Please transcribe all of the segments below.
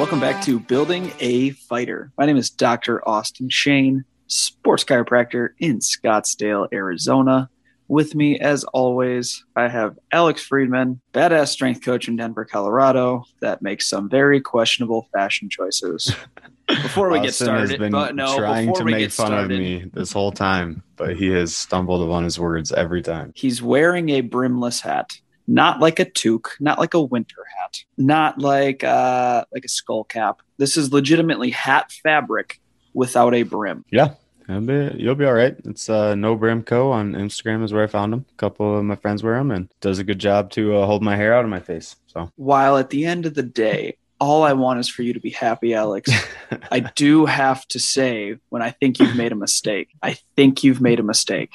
welcome back to Building a Fighter. My name is Dr. Austin Shane, sports chiropractor in Scottsdale, Arizona. With me, as always, I have Alex Friedman, badass strength coach in Denver, Colorado, that makes some very questionable fashion choices. Before we get Austin started, has been but no, trying to make get fun started, of me this whole time, but he has stumbled upon his words every time. He's wearing a brimless hat, not like a toque, not like a winter hat, not like uh, like a skull cap. This is legitimately hat fabric without a brim. Yeah, you'll be, you'll be all right. It's uh, No Brim Co. on Instagram is where I found them. A couple of my friends wear them and does a good job to uh, hold my hair out of my face. So While at the end of the day, all I want is for you to be happy, Alex. I do have to say when I think you've made a mistake. I think you've made a mistake.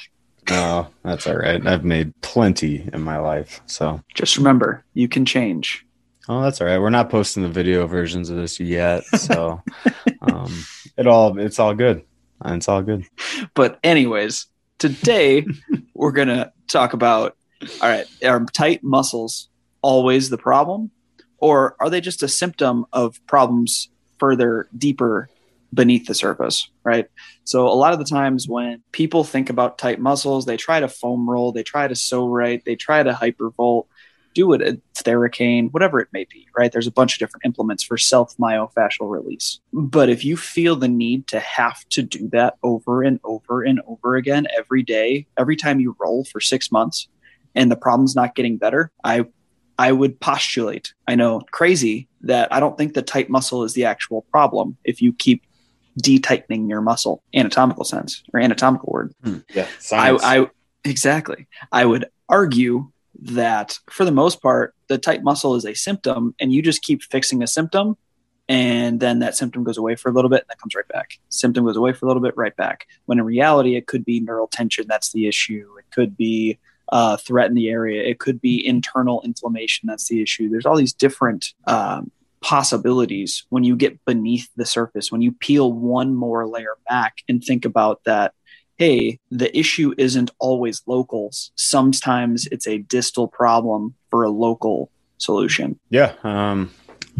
No, that's all right. I've made plenty in my life. So Just remember, you can change. oh, that's all right. We're not posting the video versions of this yet, so um, it all it's all good. It's all good. But anyways, today we're gonna talk about all right, are tight muscles always the problem? Or are they just a symptom of problems further deeper beneath the surface, right? So a lot of the times when people think about tight muscles, they try to foam roll, they try to sew right, they try to hypervolt, do it at Theracane, whatever it may be, right? There's a bunch of different implements for self myofascial release. But if you feel the need to have to do that over and over and over again every day, every time you roll for six months, and the problem's not getting better, I I would postulate, I know crazy, that I don't think the tight muscle is the actual problem if you keep detightening your muscle, anatomical sense or anatomical word. Yeah, I, I exactly. I would argue that for the most part, the tight muscle is a symptom, and you just keep fixing a symptom, and then that symptom goes away for a little bit, and that comes right back. Symptom goes away for a little bit, right back. When in reality, it could be neural tension that's the issue. It could be uh, threat in the area. It could be internal inflammation that's the issue. There's all these different um, possibilities when you get beneath the surface. When you peel one more layer back and think about that hey, the issue isn't always local. Sometimes it's a distal problem for a local solution. Yeah, um,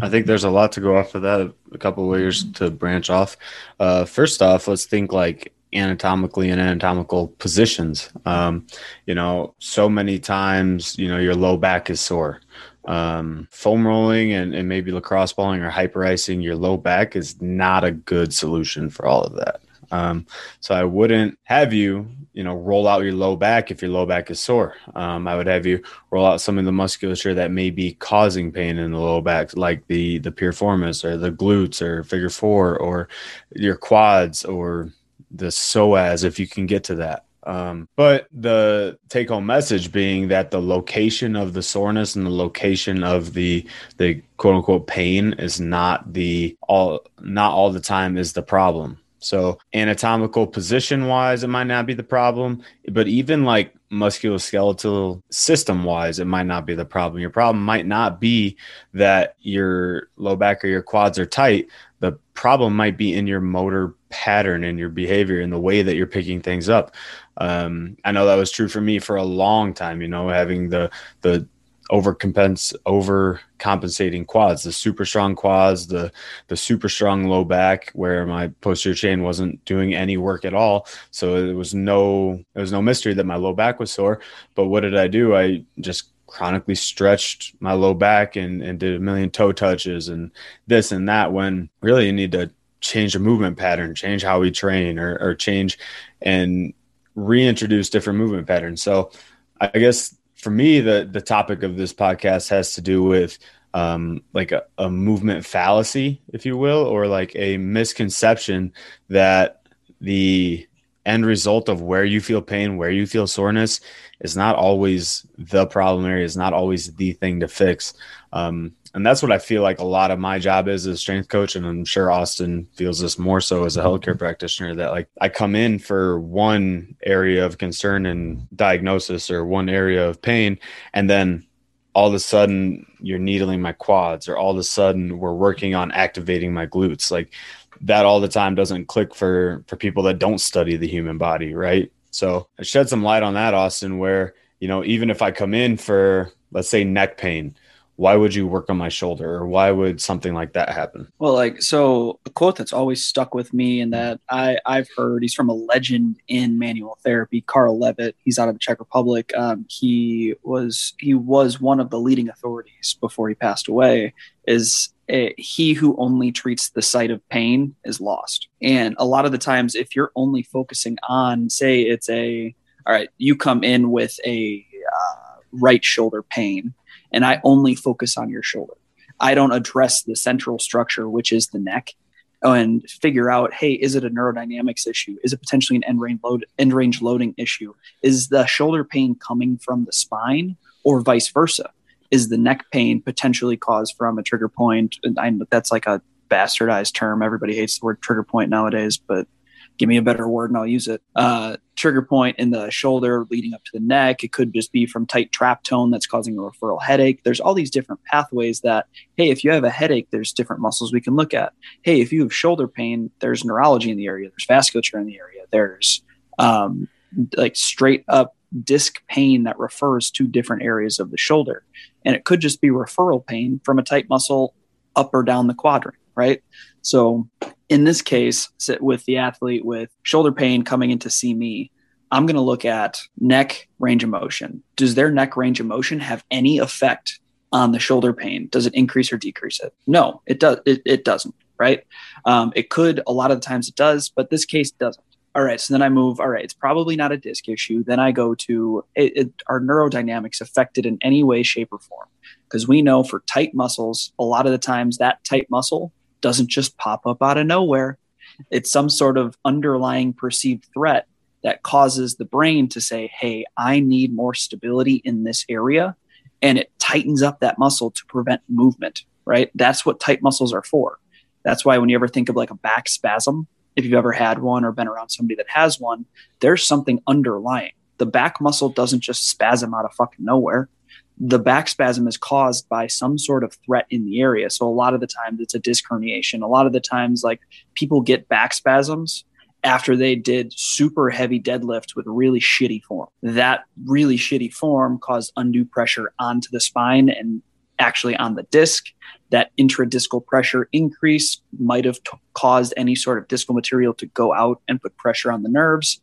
I think there's a lot to go off of that. A couple layers to branch off. Uh, first off, let's think like anatomically and anatomical positions. Um, you know, so many times, you know, your low back is sore. Um, foam rolling and, and maybe lacrosse balling or hyper icing your low back is not a good solution for all of that. Um, so I wouldn't have you, you know, roll out your low back if your low back is sore. Um, I would have you roll out some of the musculature that may be causing pain in the low back, like the the piriformis or the glutes or figure four or your quads or the psoas if you can get to that. Um, but the take home message being that the location of the soreness and the location of the the quote unquote pain is not the all not all the time is the problem. So anatomical position wise, it might not be the problem, but even like musculoskeletal system wise, it might not be the problem. Your problem might not be that your low back or your quads are tight. The problem might be in your motor pattern and your behavior and the way that you're picking things up. Um, I know that was true for me for a long time, you know, having the, the, overcompense over compensating quads the super strong quads the the super strong low back where my posterior chain wasn't doing any work at all. So it was no it was no mystery that my low back was sore. But what did i do? I just chronically stretched my low back and, and did a million toe touches and this and that when really you need to change the movement pattern change how we train or, or change and reintroduce different movement patterns. So i guess for me, the the topic of this podcast has to do with um, like a, a movement fallacy, if you will, or like a misconception that the end result of where you feel pain, where you feel soreness, is not always the problem area, is not always the thing to fix. Um, and that's what I feel like a lot of my job is as a strength coach. And I'm sure Austin feels this more so as a healthcare practitioner that like I come in for one area of concern and diagnosis or one area of pain. And then all of a sudden you're needling my quads or all of a sudden we're working on activating my glutes. Like that all the time doesn't click for, for people that don't study the human body. Right. So I shed some light on that, Austin, where, you know, even if I come in for, let's say neck pain, why would you work on my shoulder? Or why would something like that happen? Well like so a quote that's always stuck with me and that i i've heard he's from a legend in manual therapy Karel Lewit. He's out of the czech republic. Um, he was he was one of the leading authorities before he passed away is a, he who only treats the site of pain is lost. And a lot of the times if you're only focusing on say it's a all right you come in with a uh, right shoulder pain and I only focus on your shoulder. I don't address the central structure, which is the neck, and figure out, hey, is it a neurodynamics issue? Is it potentially an end range load end range loading issue? Is the shoulder pain coming from the spine or vice versa? Is the neck pain potentially caused from a trigger point? And I, that's like a bastardized term. Everybody hates the word trigger point nowadays, but give me a better word and I'll use it. Uh, trigger point in the shoulder leading up to the neck. It could just be from tight trap tone that's causing a referral headache. There's all these different pathways that, hey, if you have a headache, there's different muscles we can look at. Hey, if you have shoulder pain, there's neurology in the area, there's vasculature in the area, there's um, like straight up disc pain that refers to different areas of the shoulder. And it could just be referral pain from a tight muscle up or down the quadrant, right? So in this case, with the athlete with shoulder pain coming in to see me, I'm going to look at neck range of motion. Does their neck range of motion have any effect on the shoulder pain? Does it increase or decrease it? No, it does. It, it doesn't. Right. Um, it could. A lot of the times it does, but this case doesn't. All right. So then I move. All right. It's probably not a disc issue. Then I go to it, it, are neurodynamics affected in any way, shape, or form? Because we know for tight muscles, a lot of the times that tight muscle doesn't just pop up out of nowhere. It's some sort of underlying perceived threat that causes the brain to say, Hey, I need more stability in this area. And it tightens up that muscle to prevent movement, right? That's what tight muscles are for. That's why when you ever think of like a back spasm, if you've ever had one or been around somebody that has one, there's something underlying. The back muscle doesn't just spasm out of fucking nowhere the back spasm is caused by some sort of threat in the area. So a lot of the times it's a disc herniation. A lot of the times, like people get back spasms after they did super heavy deadlifts with really shitty form. That really shitty form caused undue pressure onto the spine and actually on the disc. That intradiscal pressure increase might have t- caused any sort of discal material to go out and put pressure on the nerves.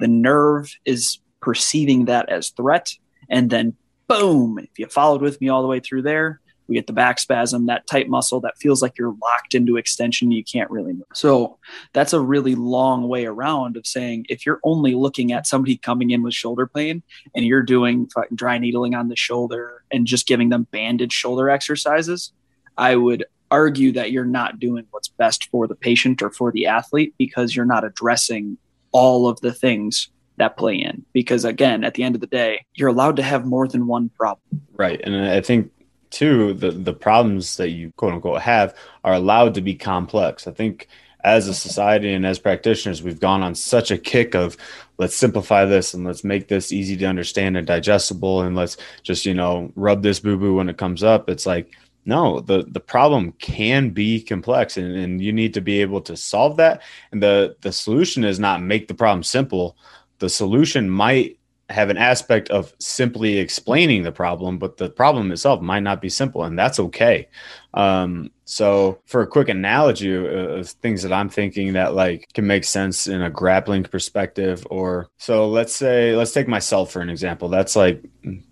The nerve is perceiving that as threat and then boom. If you followed with me all the way through there, we get the back spasm, that tight muscle that feels like you're locked into extension. You can't really move. So that's a really long way around of saying if you're only looking at somebody coming in with shoulder pain and you're doing dry needling on the shoulder and just giving them banded shoulder exercises, I would argue that you're not doing what's best for the patient or for the athlete because you're not addressing all of the things that play in. Because again at the end of the day you're allowed to have more than one problem. Right. And i think too the the problems that you quote unquote have are allowed to be complex. I think as a society and as practitioners we've gone on such a kick of let's simplify this and let's make this easy to understand and digestible and let's just you know rub this boo boo when it comes up. It's like no the the problem can be complex and, and you need to be able to solve that. And the the solution is not make the problem simple the solution might have an aspect of simply explaining the problem, but the problem itself might not be simple, and that's okay. Um, so, for a quick analogy of things that I'm thinking that like can make sense in a grappling perspective, or so let's say let's take myself for an example. That's like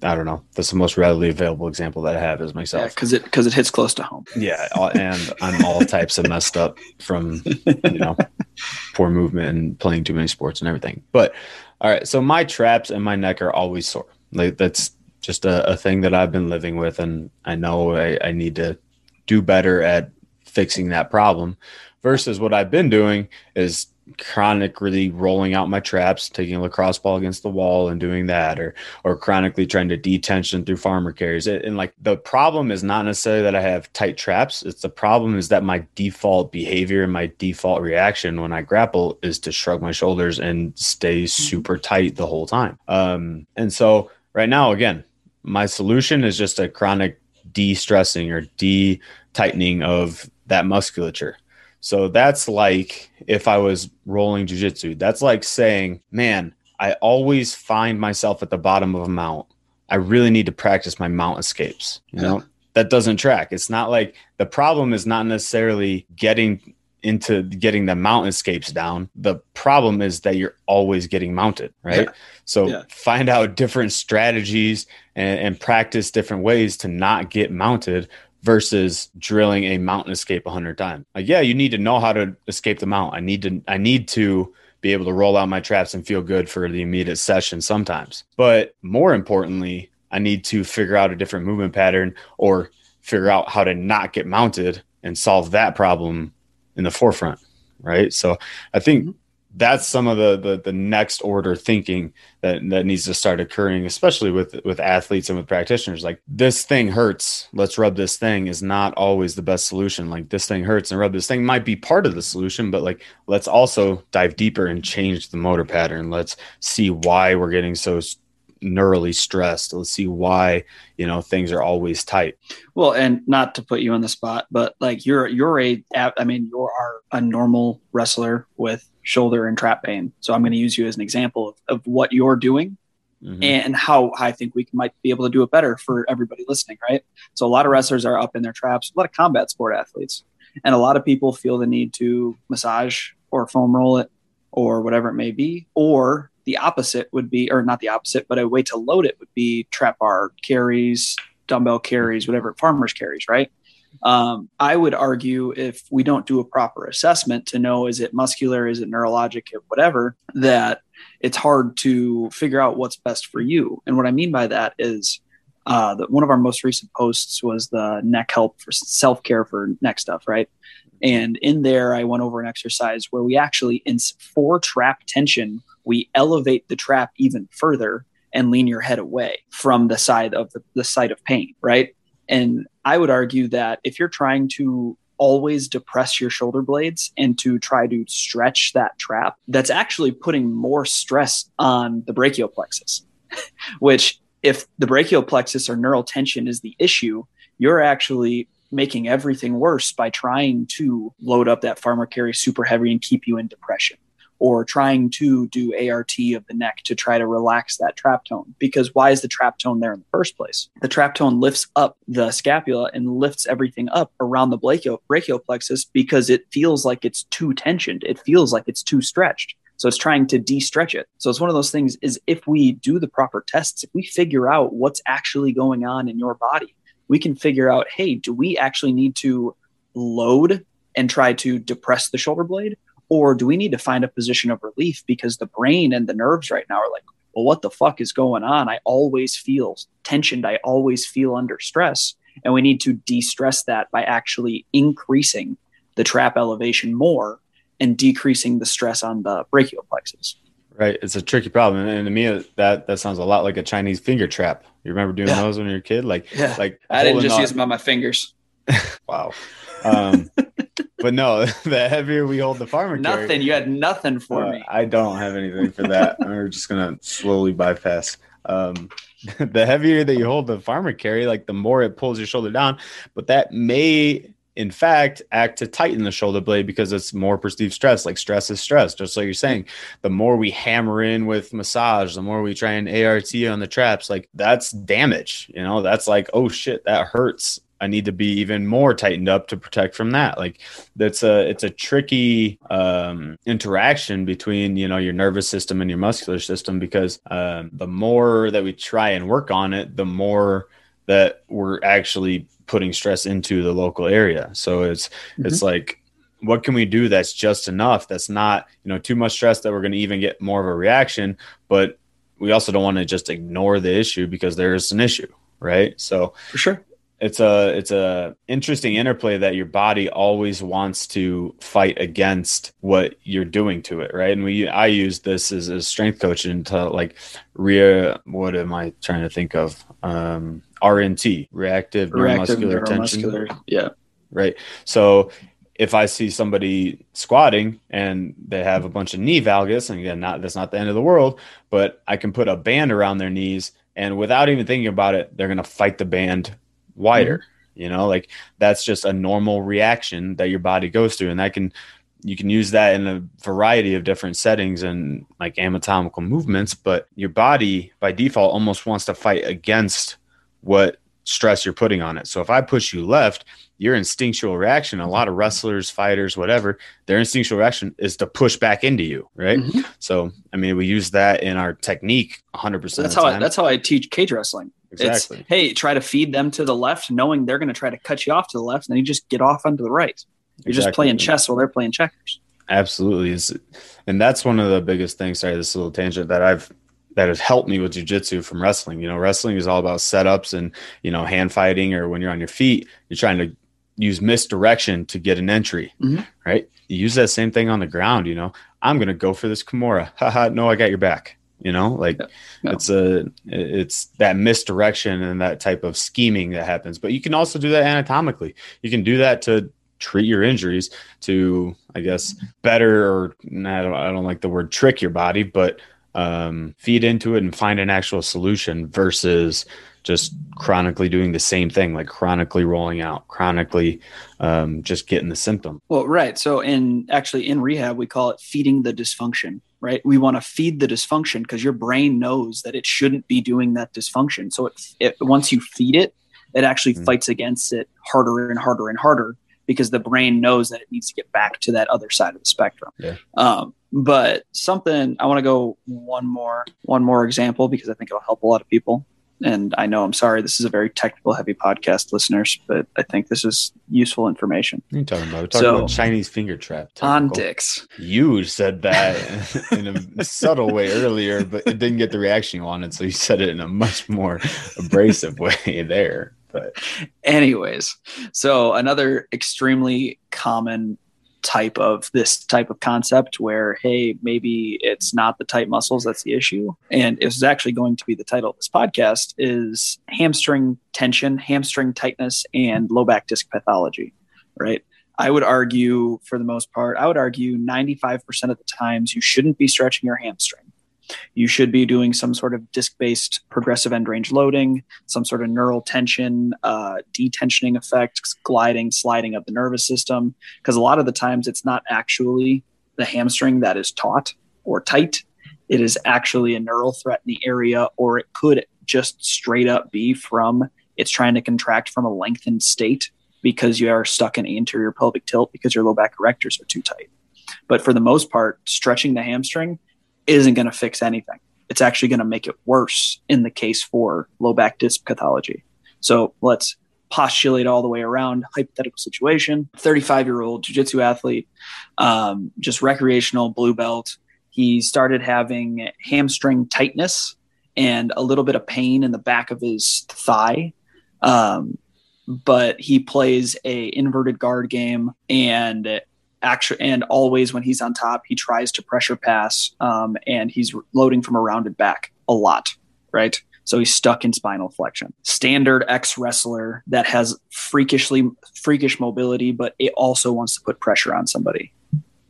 I don't know. That's the most readily available example that I have is myself. Yeah, because it because it hits close to home. Yeah, and I'm all types of messed up from you know poor movement and playing too many sports and everything, but all right. So my traps and my neck are always sore. Like that's just a, a thing that I've been living with, and I know I, I need to do better at fixing that problem. Versus what I've been doing is chronically rolling out my traps, taking a lacrosse ball against the wall and doing that, or or chronically trying to detension through farmer carries. And like the problem is not necessarily that I have tight traps. It's the problem is that my default behavior and my default reaction when I grapple is to shrug my shoulders and stay mm-hmm. super tight the whole time. Um, and so right now, again, my solution is just a chronic de-stressing or de-tightening of that musculature. So that's like if I was rolling jujitsu, that's like saying, man, I always find myself at the bottom of a mount. I really need to practice my mount escapes. You know, that doesn't track. It's not like the problem is not necessarily getting into getting the mount escapes down. The problem is that you're always getting mounted, right? Yeah. So yeah. find out different strategies and, and, practice different ways to not get mounted versus drilling a mountain escape a hundred times. Like, yeah, you need to know how to escape the mount. I need to, I need to be able to roll out my traps and feel good for the immediate session sometimes. But more importantly, I need to figure out a different movement pattern or figure out how to not get mounted and solve that problem in the forefront. Right. So I think mm-hmm that's some of the, the, the next order thinking that that needs to start occurring especially with with athletes and with practitioners like this thing hurts let's rub this thing is not always the best solution like this thing hurts and rub this thing might be part of the solution but like let's also dive deeper and change the motor pattern let's see why we're getting so neurally stressed. Let's see why, you know, things are always tight. Well, and not to put you on the spot, but like you're you're a I mean, you are a normal wrestler with shoulder and trap pain. So I'm going to use you as an example of, of what you're doing mm-hmm. and how I think we might be able to do it better for everybody listening, right? So a lot of wrestlers are up in their traps, a lot of combat sport athletes, and a lot of people feel the need to massage or foam roll it or whatever it may be, or the opposite would be, or not the opposite, but a way to load it would be trap bar carries, dumbbell carries, whatever farmers carries, right? Um, I would argue if we don't do a proper assessment to know is it muscular, is it neurologic, whatever, that it's hard to figure out what's best for you. And what I mean by that is uh, that one of our most recent posts was the neck help for self care for neck stuff, right? And in there, I went over an exercise where we actually, in for trap tension, we elevate the trap even further and lean your head away from the side of the, the of pain, right? And I would argue that if you're trying to always depress your shoulder blades and to try to stretch that trap, that's actually putting more stress on the brachial plexus, which if the brachial plexus or neural tension is the issue, you're actually making everything worse by trying to load up that farmer carry super heavy and keep you in depression or trying to do ART of the neck to try to relax that trap tone. Because why is the trap tone there in the first place? The trap tone lifts up the scapula and lifts everything up around the brachial, plexus because it feels like it's too tensioned. It feels like it's too stretched. So it's trying to de-stretch it. So it's one of those things is if we do the proper tests, if we figure out what's actually going on in your body, we can figure out, hey, do we actually need to load and try to depress the shoulder blade? Or do we need to find a position of relief because the brain and the nerves right now are like, well, what the fuck is going on? I always feel tensioned. I always feel under stress. And we need to de stress that by actually increasing the trap elevation more and decreasing the stress on the brachial plexus. Right. It's a tricky problem. And to me, that, that sounds a lot like a Chinese finger trap. You remember doing yeah. those when you were a kid? Like, yeah. like I didn't just use them on my fingers. wow. Um, but no, the heavier we hold the farmer nothing. Carry, you had nothing for uh, me. I don't have anything for that. We're just gonna slowly bypass. Um, the heavier that you hold the farmer carry, like the more it pulls your shoulder down. But that may, in fact, act to tighten the shoulder blade because it's more perceived stress. Like stress is stress, just like you're saying. The more we hammer in with massage, the more we try and ART on the traps, like that's damage. You know, that's like, oh shit, that hurts I need to be even more tightened up to protect from that. Like that's a it's a tricky um, interaction between you know your nervous system and your muscular system because um, the more that we try and work on it, the more that we're actually putting stress into the local area. So it's mm-hmm. it's like what can we do that's just enough that's not you know too much stress that we're going to even get more of a reaction but we also don't want to just ignore the issue because there's an issue right so for sure it's a it's a interesting interplay that your body always wants to fight against what you're doing to it right? And we i use this as a strength coaching to like re what am i trying to think of? Um rnt reactive, reactive neuromuscular, neuromuscular tension. yeah. Right. So if I see somebody squatting and they have a bunch of knee valgus, and again, not that's not the end of the world, but I can put a band around their knees, and without even thinking about it, they're gonna fight the band wider. Mm-hmm. You know, like that's just a normal reaction that your body goes through, and that can you can use that in a variety of different settings and like anatomical movements. But your body by default almost wants to fight against what stress you're putting on it. So if I push you left, your instinctual reaction, a lot of wrestlers, fighters, whatever, their instinctual reaction is to push back into you, right? Mm-hmm. So, I mean, we use that in our technique 100%. That's how I, that's how I teach cage wrestling. Exactly. It's, hey, try to feed them to the left, knowing they're going to try to cut you off to the left, and then you just get off onto the right. You're exactly. just playing chess while they're playing checkers. Absolutely, and that's one of the biggest things. Sorry, this little tangent that I've that has helped me with jujitsu from wrestling. You know, wrestling is all about setups and you know hand fighting, or when you're on your feet, you're trying to use misdirection to get an entry, mm-hmm. right? You use that same thing on the ground. You know, I'm gonna go for this Kimura. Haha, no, I got your back. You know, like yeah. it's a it's that misdirection and that type of scheming that happens. But you can also do that anatomically. You can do that to treat your injuries to i guess better or I don't, I don't like the word trick your body but um, feed into it and find an actual solution versus just chronically doing the same thing, like chronically rolling out, chronically um, just getting the symptom. Well, right. So, in actually in rehab, we call it feeding the dysfunction. Right. We want to feed the dysfunction because your brain knows that it shouldn't be doing that dysfunction. So, it, it once you feed it, it actually mm-hmm. fights against it harder and harder and harder because the brain knows that it needs to get back to that other side of the spectrum. Yeah. Um, but something I want to go one more one more example because I think it'll help a lot of people. And I know I'm sorry, this is a very technical heavy podcast, listeners, but I think this is useful information. What are you talking about? We're talking so, about Chinese finger trap. On dicks. You said that in a subtle way earlier, but it didn't get the reaction you wanted. So you said it in a much more abrasive way there. But anyways, so another extremely common type of this type of concept where hey maybe it's not the tight muscles that's the issue. And it's actually going to be the title of this podcast is hamstring tension hamstring tightness and low back disc pathology right? I would argue for the most part i would argue 95% of the times you shouldn't be stretching your hamstring you should be doing some sort of disc based progressive end range loading, some sort of neural tension, uh, detensioning effects, gliding, sliding of the nervous system. Because a lot of the times it's not actually the hamstring that is taut or tight. It is actually a neural threat in the area, or it could just straight up be from it's trying to contract from a lengthened state because you are stuck in anterior pelvic tilt because your low back erectors are too tight. But for the most part, stretching the hamstring isn't going to fix anything. It's actually going to make it worse in the case for low back disc pathology. So let's postulate all the way around hypothetical situation 35 year old jiu-jitsu athlete um, just recreational blue belt he started having hamstring tightness and a little bit of pain in the back of his thigh um, but he plays a inverted guard game and actually and always when he's on top he tries to pressure pass um, and he's loading from a rounded back a lot right? So he's stuck in spinal flexion. Standard ex wrestler that has freakishly freakish mobility but it also wants to put pressure on somebody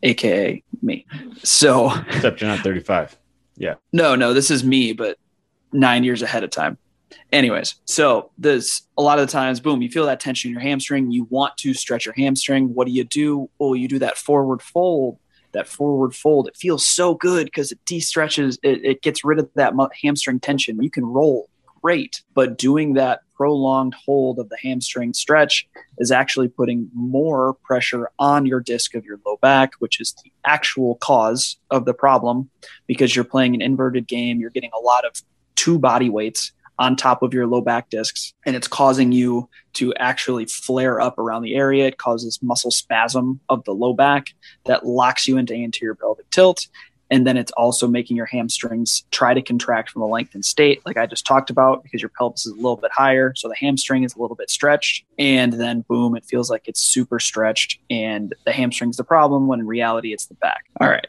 aka me. So except you're not 35 yeah. No no this is me but nine years ahead of time anyways so this a lot of the times boom you feel that tension in your hamstring. You want to stretch your hamstring. What do you do? Well you do that forward fold that forward fold. It feels so good because it de-stretches it, it gets rid of that hamstring tension. You can roll great. But doing that prolonged hold of the hamstring stretch is actually putting more pressure on your disc of your low back which is the actual cause of the problem because you're playing an inverted game. You're getting a lot of two body weights on top of your low back discs and it's causing you to actually flare up around the area. It causes muscle spasm of the low back that locks you into anterior pelvic tilt. And then it's also making your hamstrings try to contract from a lengthened state, like I just talked about, because your pelvis is a little bit higher. So the hamstring is a little bit stretched. And then, boom, it feels like it's super stretched. And the hamstring's the problem when in reality, it's the back. All right.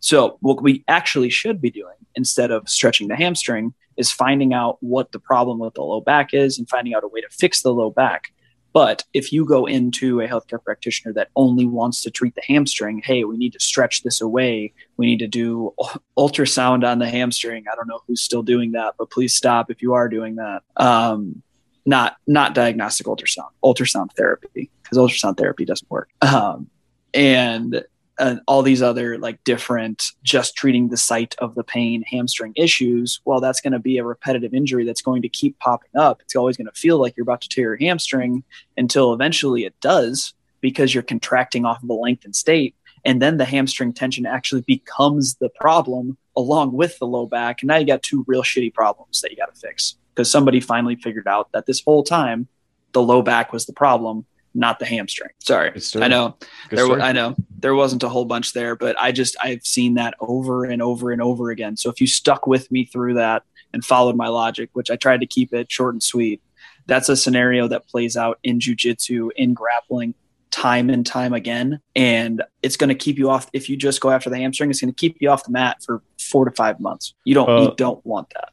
So, what we actually should be doing instead of stretching the hamstring is finding out what the problem with the low back is and finding out a way to fix the low back. But if you go into a healthcare practitioner that only wants to treat the hamstring, hey, we need to stretch this away. We need to do ultrasound on the hamstring. I don't know who's still doing that, but please stop if you are doing that. Um, not not diagnostic ultrasound, ultrasound therapy, because ultrasound therapy doesn't work. Um, and uh, all these other like different just treating the site of the pain hamstring issues well that's going to be a repetitive injury that's going to keep popping up. It's always going to feel like you're about to tear your hamstring until eventually it does because you're contracting off of a lengthened state and then the hamstring tension actually becomes the problem along with the low back. And now you got two real shitty problems that you got to fix because somebody finally figured out that this whole time the low back was the problem not the hamstring. Sorry, I know there. I know there wasn't a whole bunch there, but I just I've seen that over and over and over again. So if you stuck with me through that and followed my logic, which I tried to keep it short and sweet, that's a scenario that plays out in jujitsu, in grappling, time and time again. And it's going to keep you off. If you just go after the hamstring, it's going to keep you off the mat for four to five months. You don't. You don't want that.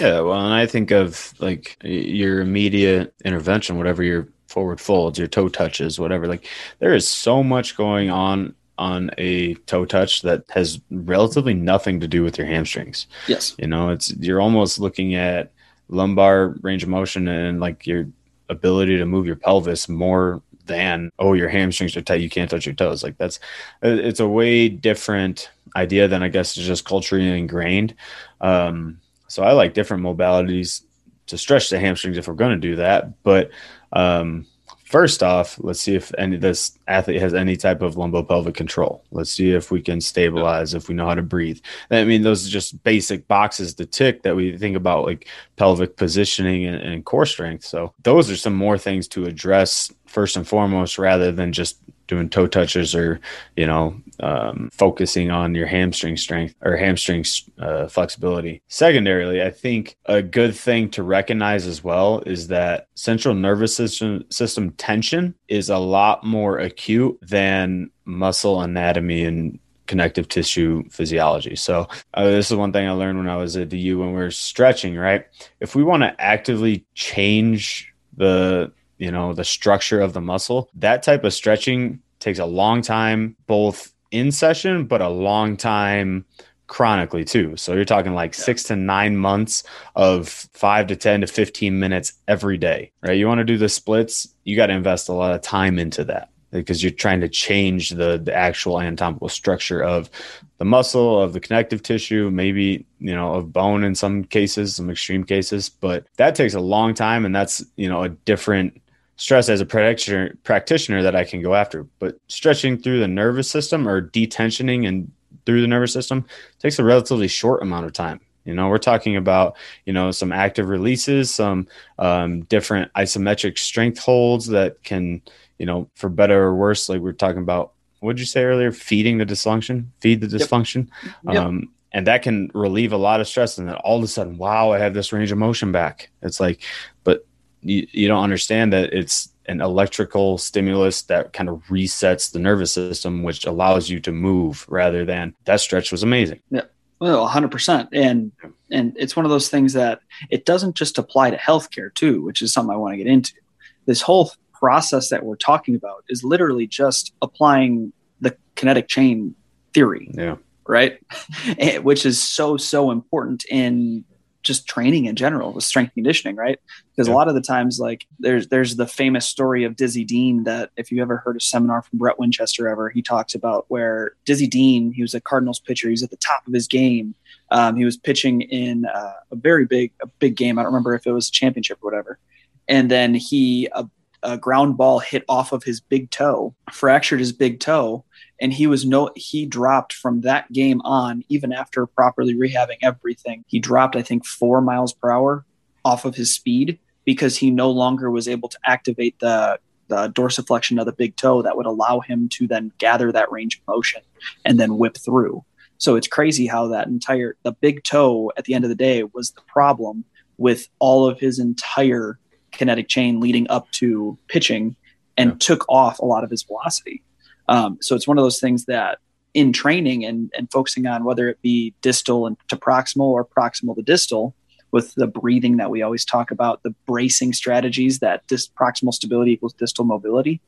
yeah, well, and I think of like your immediate intervention, whatever you're forward folds, your toe touches, whatever. Like there is so much going on on a toe touch that has relatively nothing to do with your hamstrings. Yes. You know, it's you're almost looking at lumbar range of motion and like your ability to move your pelvis more than oh your hamstrings are tight you can't touch your toes like that's it's a way different idea than i guess is just culturally ingrained um, so i like different modalities to stretch the hamstrings if we're going to do that but um, first off, let's see if any this athlete has any type of lumbopelvic control. Let's see if we can stabilize, if we know how to breathe. I mean, those are just basic boxes to tick that we think about, like pelvic positioning and, and core strength. So those are some more things to address first and foremost, rather than just doing toe touches or you know um, focusing on your hamstring strength or hamstring uh, flexibility secondarily i think a good thing to recognize as well is that central nervous system system tension is a lot more acute than muscle anatomy and connective tissue physiology. So uh, this is one thing I learned when I was at the U when we were stretching, right? If we want to actively change the you know, the structure of the muscle. That type of stretching takes a long time, both in session, but a long time chronically too. So you're talking like yeah. six to nine months of five to 10 to 15 minutes every day, right? You want to do the splits, you got to invest a lot of time into that because you're trying to change the, the actual anatomical structure of the muscle, of the connective tissue, maybe, you know, of bone in some cases, some extreme cases, but that takes a long time. And that's, you know, a different stress as a practitioner practitioner that I can go after. But stretching through the nervous system or detensioning and through the nervous system takes a relatively short amount of time. You know, we're talking about, you know, some active releases, some um, different isometric strength holds that can, you know, for better or worse, like we are talking about, what did you say earlier? Feeding the dysfunction, feed the dysfunction. Yep. Yep. Um, and that can relieve a lot of stress. And then all of a sudden, wow, I have this range of motion back. It's like, but you, you don't understand that it's an electrical stimulus that kind of resets the nervous system, which allows you to move rather than that stretch was amazing. Yeah. Well, 100%. And and it's one of those things that it doesn't just apply to healthcare too, which is something I want to get into. This whole process that we're talking about is literally just applying the kinetic chain theory. Yeah. Right? which is so so important in just training in general with strength conditioning, right? Because yeah. a lot of the times, like there's there's the famous story of Dizzy Dean that if you ever heard a seminar from Brett Winchester ever, he talks about where Dizzy Dean, he was a Cardinals pitcher, he was at the top of his game. Um, he was pitching in uh, a very big a big game. I don't remember if it was a championship or whatever. And then he a, a ground ball hit off of his big toe, fractured his big toe, and he was no he dropped from that game on even after properly rehabbing everything. He dropped i think four miles per hour off of his speed because he no longer was able to activate the the dorsiflexion of the big toe that would allow him to then gather that range of motion and then whip through. So it's crazy how that entire the big toe at the end of the day was the problem with all of his entire kinetic chain leading up to pitching and yeah. took off a lot of his velocity um, so it's one of those things that in training and, and focusing on whether it be distal and to proximal or proximal to distal with the breathing that we always talk about, the bracing strategies that dis- proximal stability equals distal mobility.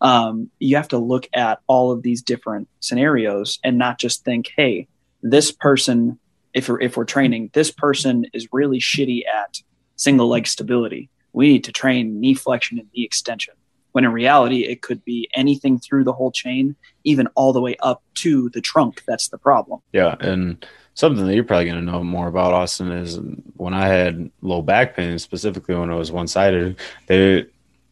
Um, you have to look at all of these different scenarios and not just think, hey, this person, if we're, if we're training, this person is really shitty at single leg stability. We need to train knee flexion and knee extension when in reality it could be anything through the whole chain even all the way up to the trunk. That's the problem. Yeah and something that you're probably going to know more about austin is when i had low back pain specifically when it was one-sided they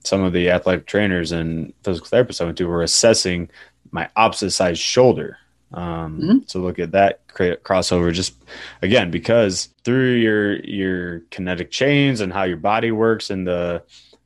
some of the athletic trainers and physical therapists i went to were assessing my opposite side shoulder um, mm-hmm. So look at that crossover. Just again, because through your your kinetic chains and how your body works and the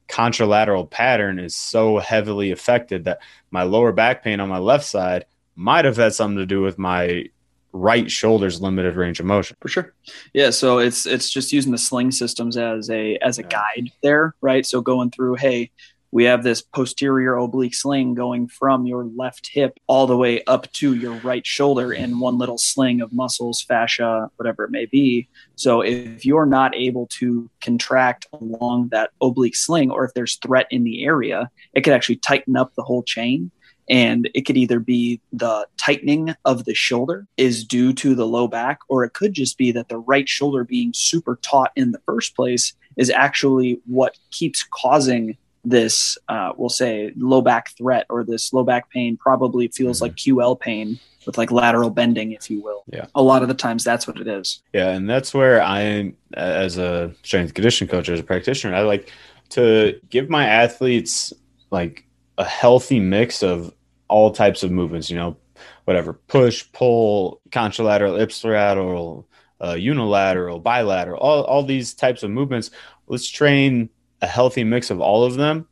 contralateral pattern is so heavily affected that my lower back pain on my left side might have had something to do with my right shoulder's limited range of motion. For sure. Yeah. So it's it's just using the sling systems as a as a yeah. guide there, right? So going through, hey, we have this posterior oblique sling going from your left hip all the way up to your right shoulder in one little sling of muscles, fascia, whatever it may be. So if you're not able to contract along that oblique sling, or if there's threat in the area, it could actually tighten up the whole chain. And it could either be the tightening of the shoulder is due to the low back, or it could just be that the right shoulder being super taut in the first place is actually what keeps causing this uh, we'll say low back threat or this low back pain probably feels mm-hmm. like QL pain with like lateral bending, if you will. Yeah. A lot of the times that's what it is. Yeah. And that's where I, as a strength conditioning coach, as a practitioner, I like to give my athletes like a healthy mix of all types of movements, you know, whatever push, pull, contralateral, ipsilateral, uh, unilateral, bilateral, all, all these types of movements. Let's train a healthy mix of all of them.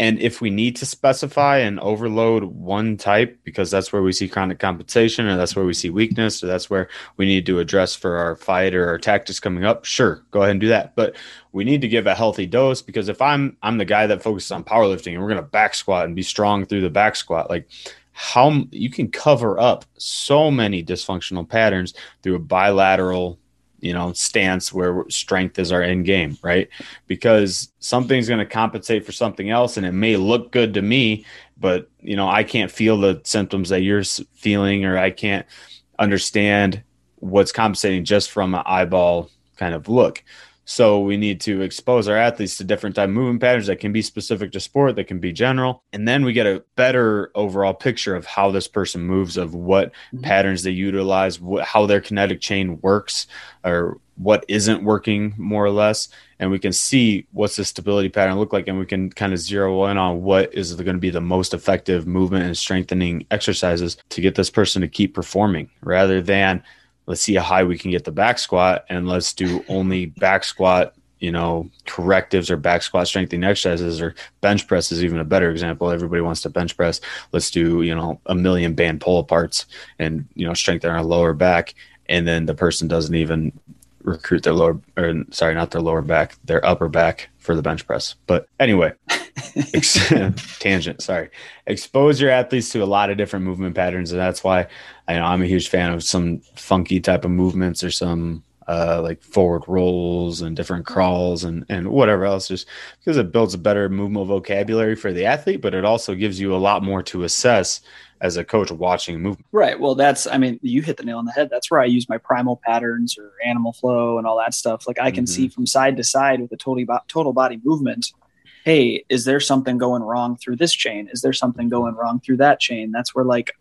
And if we need to specify and overload one type, because that's where we see chronic compensation, or that's where we see weakness, or that's where we need to address for our fight or our tactics coming up, sure, go ahead and do that. But we need to give a healthy dose because if I'm I'm the guy that focuses on powerlifting and we're gonna back squat and be strong through the back squat, like how you can cover up so many dysfunctional patterns through a bilateral you know stance where strength is our end game right? Because something's going to compensate for something else and it may look good to me but you know i can't feel the symptoms that you're feeling or i can't understand what's compensating just from an eyeball kind of look so we need to expose our athletes to different type movement patterns that can be specific to sport, that can be general, and then we get a better overall picture of how this person moves, of what mm-hmm. patterns they utilize, wh- how their kinetic chain works, or what isn't working more or less, and we can see what's the stability pattern look like, and we can kind of zero in on what is going to be the most effective movement and strengthening exercises to get this person to keep performing, rather than let's see how high we can get the back squat and let's do only back squat you know correctives or back squat strengthening exercises or bench press is even a better example. Everybody wants to bench press. Let's do you know a million band pull aparts and you know strengthen our lower back. And then the person doesn't even recruit their lower or sorry not their lower back their upper back for the bench press. But anyway tangent sorry. Expose your athletes to a lot of different movement patterns and that's why I know I'm a huge fan of some funky type of movements or some uh, like forward rolls and different crawls and and whatever else just because it builds a better movement vocabulary for the athlete but it also gives you a lot more to assess as a coach watching movement right well that's i mean you hit the nail on the head that's where i use my primal patterns or animal flow and all that stuff like i can mm-hmm. see from side to side with the total, total body movement hey, is there something going wrong through this chain? Is there something going wrong through that chain? That's where like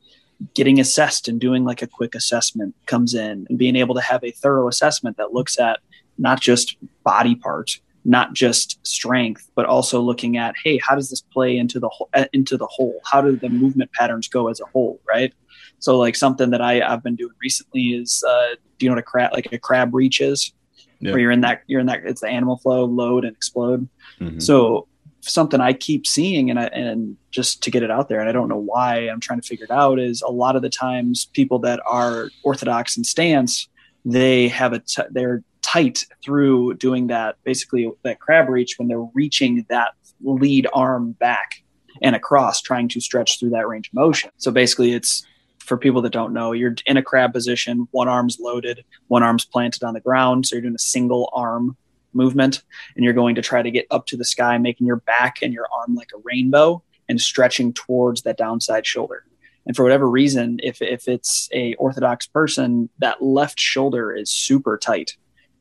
getting assessed and doing like a quick assessment comes in and being able to have a thorough assessment that looks at not just body parts not just strength, but also looking at, hey, how does this play into the whole, into the whole? How do the movement patterns go as a whole, right? So like something that I, I've been doing recently is, uh, do you know what a crab like a crab reach is? Yeah. Where you're in that you're in that it's the animal flow, load and explode. Mm-hmm. So something I keep seeing and I, and just to get it out there and I don't know why I'm trying to figure it out is a lot of the times people that are orthodox in stance they have a t- they're tight through doing that basically that crab reach when they're reaching that lead arm back and across trying to stretch through that range of motion. So basically it's for people that don't know you're in a crab position one arm's loaded one arm's planted on the ground so you're doing a single arm movement and you're going to try to get up to the sky making your back and your arm like a rainbow and stretching towards that downside shoulder and for whatever reason if, if it's a orthodox person that left shoulder is super tight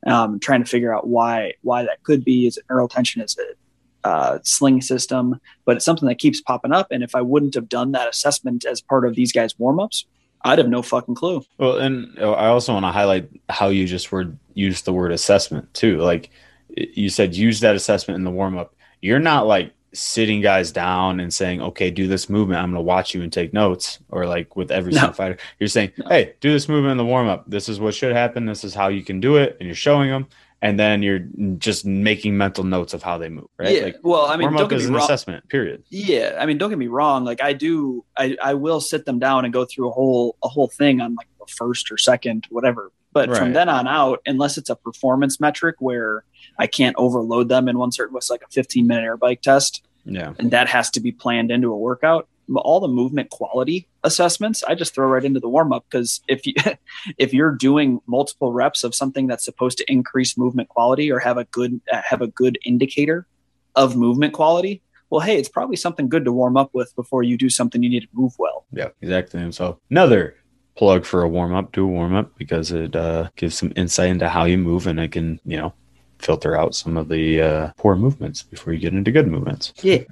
um, trying to figure out why why that could be is it neural tension is it uh, sling system, but it's something that keeps popping up. And if I wouldn't have done that assessment as part of these guys' warm ups, I'd have no fucking clue. Well, and I also want to highlight how you just word used the word assessment too. Like you said, use that assessment in the warm up. You're not like sitting guys down and saying, okay, do this movement. I'm going to watch you and take notes. Or like with every no. fighter, you're saying, no. hey, do this movement in the warm up. This is what should happen. This is how you can do it. And you're showing them. And then you're just making mental notes of how they move, right? Yeah. Like, well, I mean, don't get me an wrong. assessment. Period. Yeah, I mean, don't get me wrong. Like, I do, I, I will sit them down and go through a whole a whole thing on like the first or second, whatever. But right. from then on out, unless it's a performance metric where I can't overload them in one certain, what's like a 15 minute air bike test, yeah. And that has to be planned into a workout. All the movement quality assessments, I just throw right into the warm up because if you if you're doing multiple reps of something that's supposed to increase movement quality or have a good have a good indicator of movement quality, well, hey, it's probably something good to warm up with before you do something you need to move well. Yeah, exactly. And so another plug for a warm up, do a warm up because it uh, gives some insight into how you move and it can, you know, filter out some of the uh, poor movements before you get into good movements. Yeah.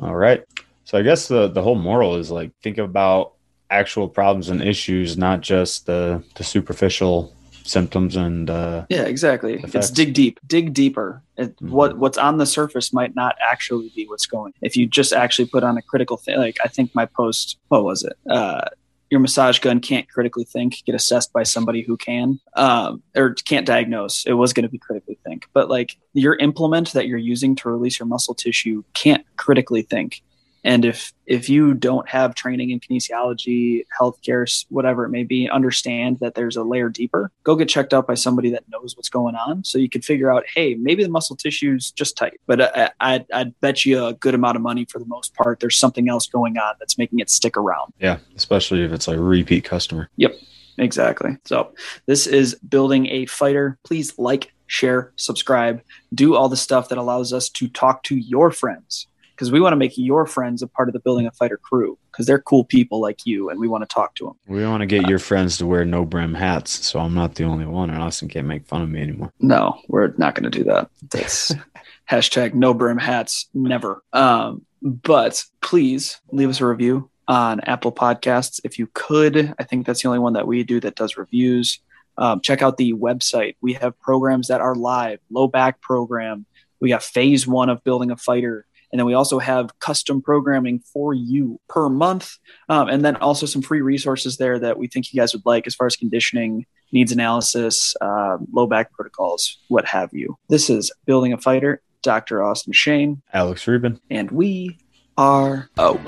All right. So I guess the the whole moral is like think about actual problems and issues, not just the the superficial symptoms and uh, yeah, exactly. Effects. It's dig deep, dig deeper. It, mm-hmm. What what's on the surface might not actually be what's going. If you just actually put on a critical thing, like I think my post, what was it? Uh, your massage gun can't critically think, get assessed by somebody who can, um, or can't diagnose. It was going to be critically think, but like your implement that you're using to release your muscle tissue can't critically think. And if if you don't have training in kinesiology, healthcare, whatever it may be, understand that there's a layer deeper. Go get checked out by somebody that knows what's going on, so you can figure out, hey, maybe the muscle tissue's just tight. But I, I, I'd bet you a good amount of money for the most part. There's something else going on that's making it stick around. Yeah, especially if it's like a repeat customer. Yep, exactly. So this is building a fighter. Please like, share, subscribe, do all the stuff that allows us to talk to your friends because we want to make your friends a part of the building a fighter crew because they're cool people like you and we want to talk to them we want to get uh, your friends to wear no brim hats so i'm not the only one and austin can't make fun of me anymore. No we're not going to do that. That's hashtag no brim hats never. Um, but please leave us a review on apple podcasts if you could. I think that's the only one that we do that does reviews. Um, check out the website. We have programs that are live low back program. We got phase one of building a fighter and then we also have custom programming for you per month. Um, and then also some free resources there that we think you guys would like as far as conditioning, needs analysis, uh, low back protocols, what have you. This is Building a Fighter, Dr. Austin Shane, Alex Rubin, and we are out.